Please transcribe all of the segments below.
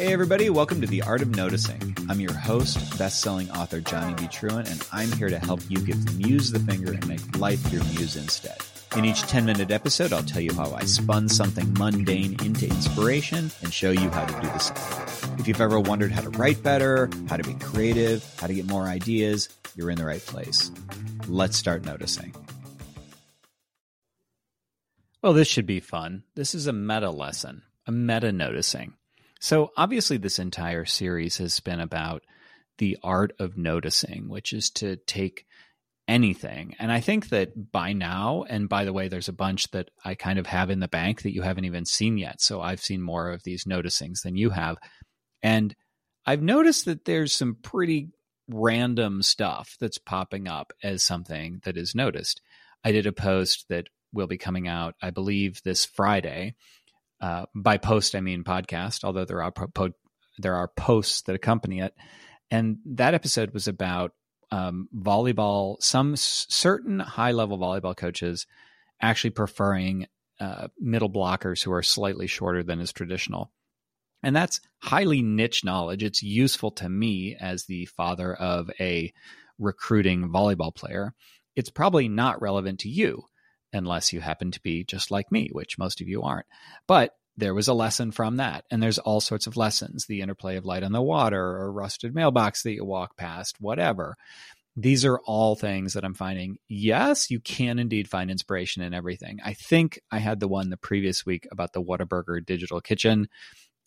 Hey, everybody, welcome to The Art of Noticing. I'm your host, best selling author Johnny B. Truant, and I'm here to help you give the muse the finger and make life your muse instead. In each 10 minute episode, I'll tell you how I spun something mundane into inspiration and show you how to do the same. If you've ever wondered how to write better, how to be creative, how to get more ideas, you're in the right place. Let's start noticing. Well, this should be fun. This is a meta lesson, a meta noticing. So, obviously, this entire series has been about the art of noticing, which is to take anything. And I think that by now, and by the way, there's a bunch that I kind of have in the bank that you haven't even seen yet. So, I've seen more of these noticings than you have. And I've noticed that there's some pretty random stuff that's popping up as something that is noticed. I did a post that will be coming out, I believe, this Friday uh, by post, I mean podcast, although there are po- there are posts that accompany it. And that episode was about um, volleyball. Some s- certain high level volleyball coaches actually preferring uh, middle blockers who are slightly shorter than is traditional. And that's highly niche knowledge. It's useful to me as the father of a recruiting volleyball player. It's probably not relevant to you unless you happen to be just like me, which most of you aren't. But there was a lesson from that. And there's all sorts of lessons the interplay of light on the water or rusted mailbox that you walk past, whatever. These are all things that I'm finding. Yes, you can indeed find inspiration in everything. I think I had the one the previous week about the Whataburger digital kitchen,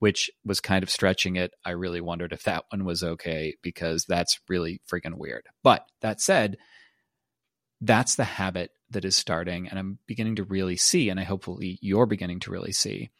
which was kind of stretching it. I really wondered if that one was okay because that's really freaking weird. But that said, that's the habit that is starting and i'm beginning to really see and i hopefully you're beginning to really see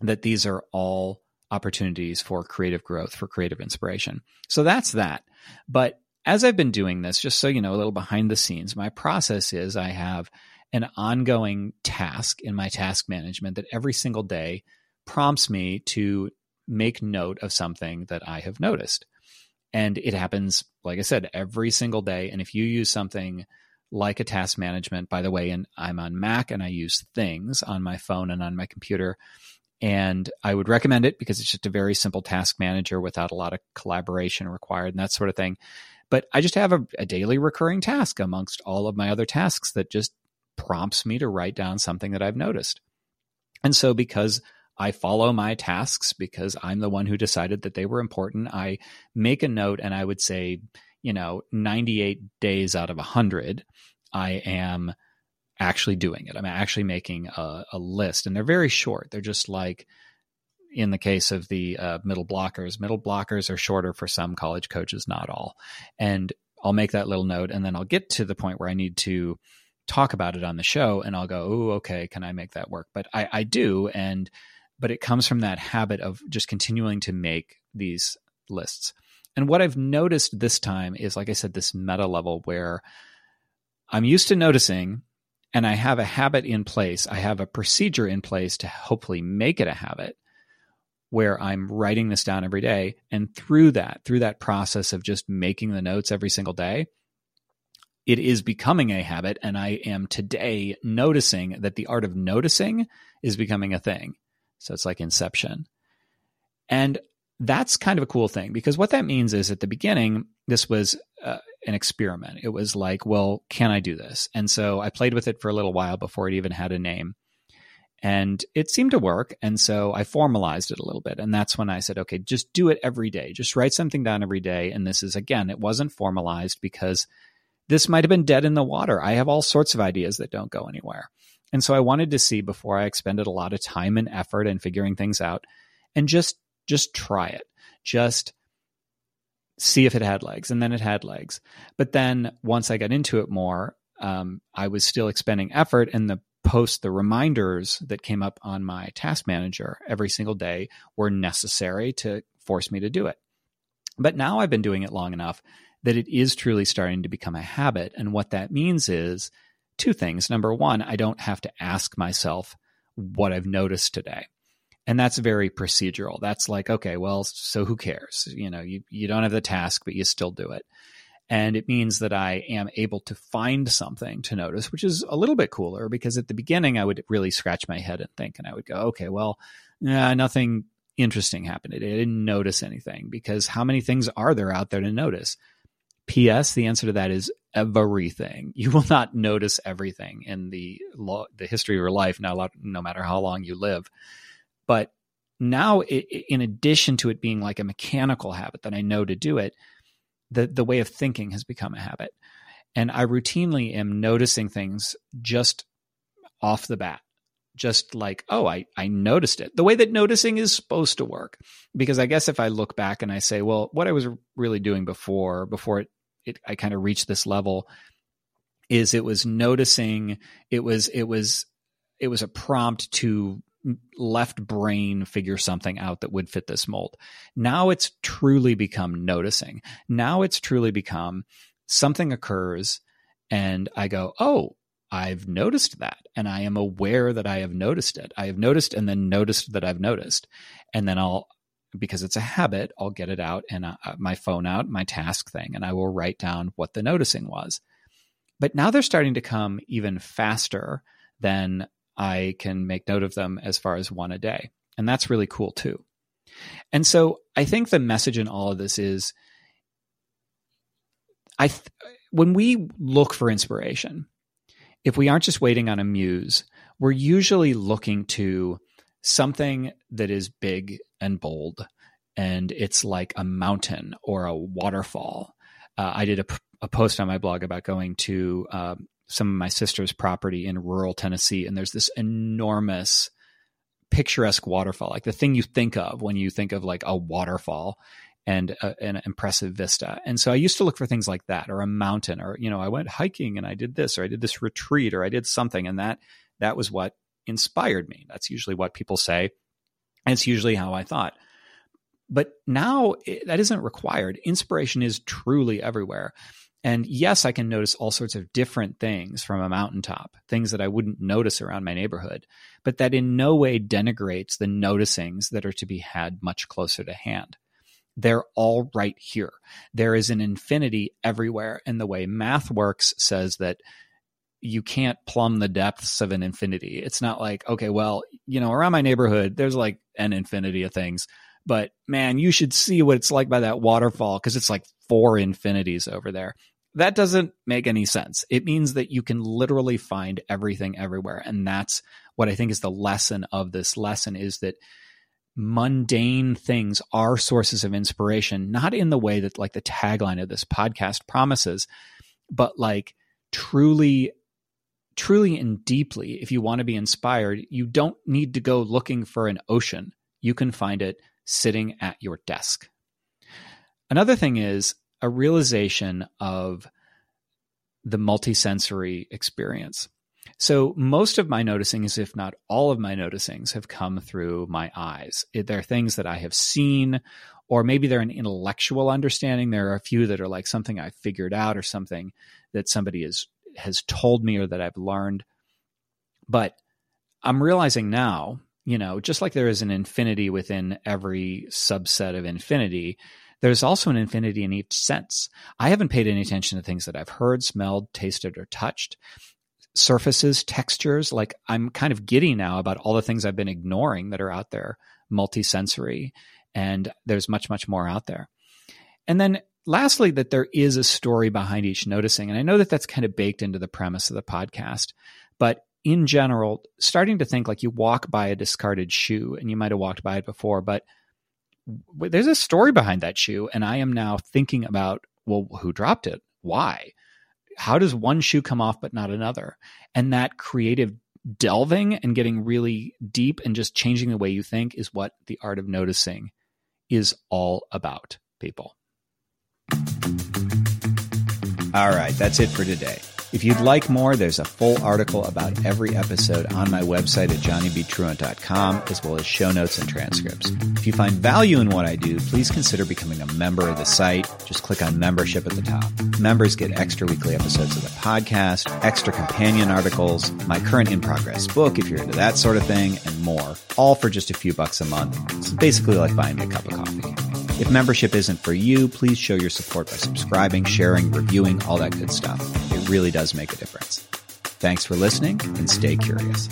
that these are all opportunities for creative growth for creative inspiration. So that's that. But as i've been doing this just so you know a little behind the scenes my process is i have an ongoing task in my task management that every single day prompts me to make note of something that i have noticed. And it happens like i said every single day. And if you use something like a task management, by the way, and I'm on Mac and I use things on my phone and on my computer. And I would recommend it because it's just a very simple task manager without a lot of collaboration required and that sort of thing. But I just have a, a daily recurring task amongst all of my other tasks that just prompts me to write down something that I've noticed. And so, because I follow my tasks, because I'm the one who decided that they were important, I make a note and I would say, you know, 98 days out of 100, I am actually doing it. I'm actually making a, a list, and they're very short. They're just like, in the case of the uh, middle blockers, middle blockers are shorter for some college coaches, not all. And I'll make that little note, and then I'll get to the point where I need to talk about it on the show, and I'll go, "Oh, okay, can I make that work?" But I, I do, and but it comes from that habit of just continuing to make these lists. And what I've noticed this time is, like I said, this meta level where I'm used to noticing and I have a habit in place. I have a procedure in place to hopefully make it a habit where I'm writing this down every day. And through that, through that process of just making the notes every single day, it is becoming a habit. And I am today noticing that the art of noticing is becoming a thing. So it's like inception. And that's kind of a cool thing because what that means is at the beginning, this was uh, an experiment. It was like, well, can I do this? And so I played with it for a little while before it even had a name. And it seemed to work. And so I formalized it a little bit. And that's when I said, okay, just do it every day. Just write something down every day. And this is, again, it wasn't formalized because this might have been dead in the water. I have all sorts of ideas that don't go anywhere. And so I wanted to see before I expended a lot of time and effort in figuring things out and just just try it. Just see if it had legs. And then it had legs. But then once I got into it more, um, I was still expending effort and the post the reminders that came up on my task manager every single day were necessary to force me to do it. But now I've been doing it long enough that it is truly starting to become a habit. And what that means is two things. Number one, I don't have to ask myself what I've noticed today and that's very procedural that's like okay well so who cares you know you, you don't have the task but you still do it and it means that i am able to find something to notice which is a little bit cooler because at the beginning i would really scratch my head and think and i would go okay well yeah, nothing interesting happened. I didn't notice anything because how many things are there out there to notice? P.S. The answer to that is everything. You will not notice everything in the law, the history of your life, no, no matter how long you live. But now, in addition to it being like a mechanical habit that I know to do it, the the way of thinking has become a habit, and I routinely am noticing things just off the bat just like, oh, I, I noticed it. The way that noticing is supposed to work. Because I guess if I look back and I say, well, what I was really doing before, before it, it I kind of reached this level, is it was noticing, it was, it was, it was a prompt to left brain figure something out that would fit this mold. Now it's truly become noticing. Now it's truly become something occurs and I go, oh, I've noticed that and I am aware that I have noticed it. I have noticed and then noticed that I've noticed. And then I'll, because it's a habit, I'll get it out and uh, my phone out, my task thing, and I will write down what the noticing was. But now they're starting to come even faster than I can make note of them as far as one a day. And that's really cool too. And so I think the message in all of this is I th- when we look for inspiration, if we aren't just waiting on a muse, we're usually looking to something that is big and bold and it's like a mountain or a waterfall. Uh, I did a, a, post on my blog about going to uh, some of my sister's property in rural Tennessee, and there's this enormous, picturesque waterfall, like the thing you think of when you think of like a waterfall and a, an impressive vista. And so I used to look for things like that or a mountain or, you know, I went hiking and I did this or I did this retreat or I did something. And that, that was what inspired me. That's usually what people say. And it's usually how I thought. But now it, that isn't required. Inspiration is truly everywhere. And yes, I can notice all sorts of different things from a mountaintop, things that I wouldn't notice around my neighborhood, but that in no way denigrates the noticings that are to be had much closer to hand they're all right here. There is an infinity everywhere. And the way math works says that you can't plumb the depths of an infinity. It's not like, okay, well, you know, around my neighborhood, there's like an infinity of things. But man, you should see what it's like by that waterfall because it's like four infinities over there. That doesn't make any sense. It means that you can literally find everything everywhere. And that's what I think is the lesson of this lesson is that mundane things are sources of inspiration, not in the way that like the tagline of this podcast promises, but like truly, truly and deeply, if you want to be inspired, you don't need to go looking for an ocean. You can find it sitting at your desk. Another thing is a realization of the multisensory experience. So most of my noticings, if not all of my noticings, have come through my eyes. They're things that I have seen, or maybe they're an intellectual understanding. There are a few that are like something I figured out or something that somebody has has told me or that I've learned. But I'm realizing now, you know, just like there is an infinity within every subset of infinity, there's also an infinity in each sense. I haven't paid any attention to things that I've heard, smelled, tasted, or touched surfaces, textures. Like I'm kind of giddy now about all the things I've been ignoring that are out there, multisensory, and there's much, much more out there. And then lastly, that there is a story behind each noticing. And I know that that's kind of baked into the premise of the podcast, but in general, starting to think like you walk by a discarded shoe and you might have walked by it before, but there's a story behind that shoe. And I am now thinking about, well, who dropped it? Why? how does one shoe come off but not another? And that creative delving and getting really deep and just changing the way you think is what the art of noticing is all about, people. All right, that's it for today. If you'd like more, there's a full article about every episode on my website at johnnybtruant.com, as well as show notes and transcripts. If you find value in what I do, please consider becoming a member of the site. Just click on membership at the top. Members get extra weekly episodes of the podcast, extra companion articles, my current in progress book, if you're into that sort of thing, and more, all for just a few bucks a month. It's basically like buying me a cup of coffee. If membership isn't for you, please show your support by subscribing, sharing, reviewing, all that good stuff. It really does make a difference. Thanks for listening and stay curious.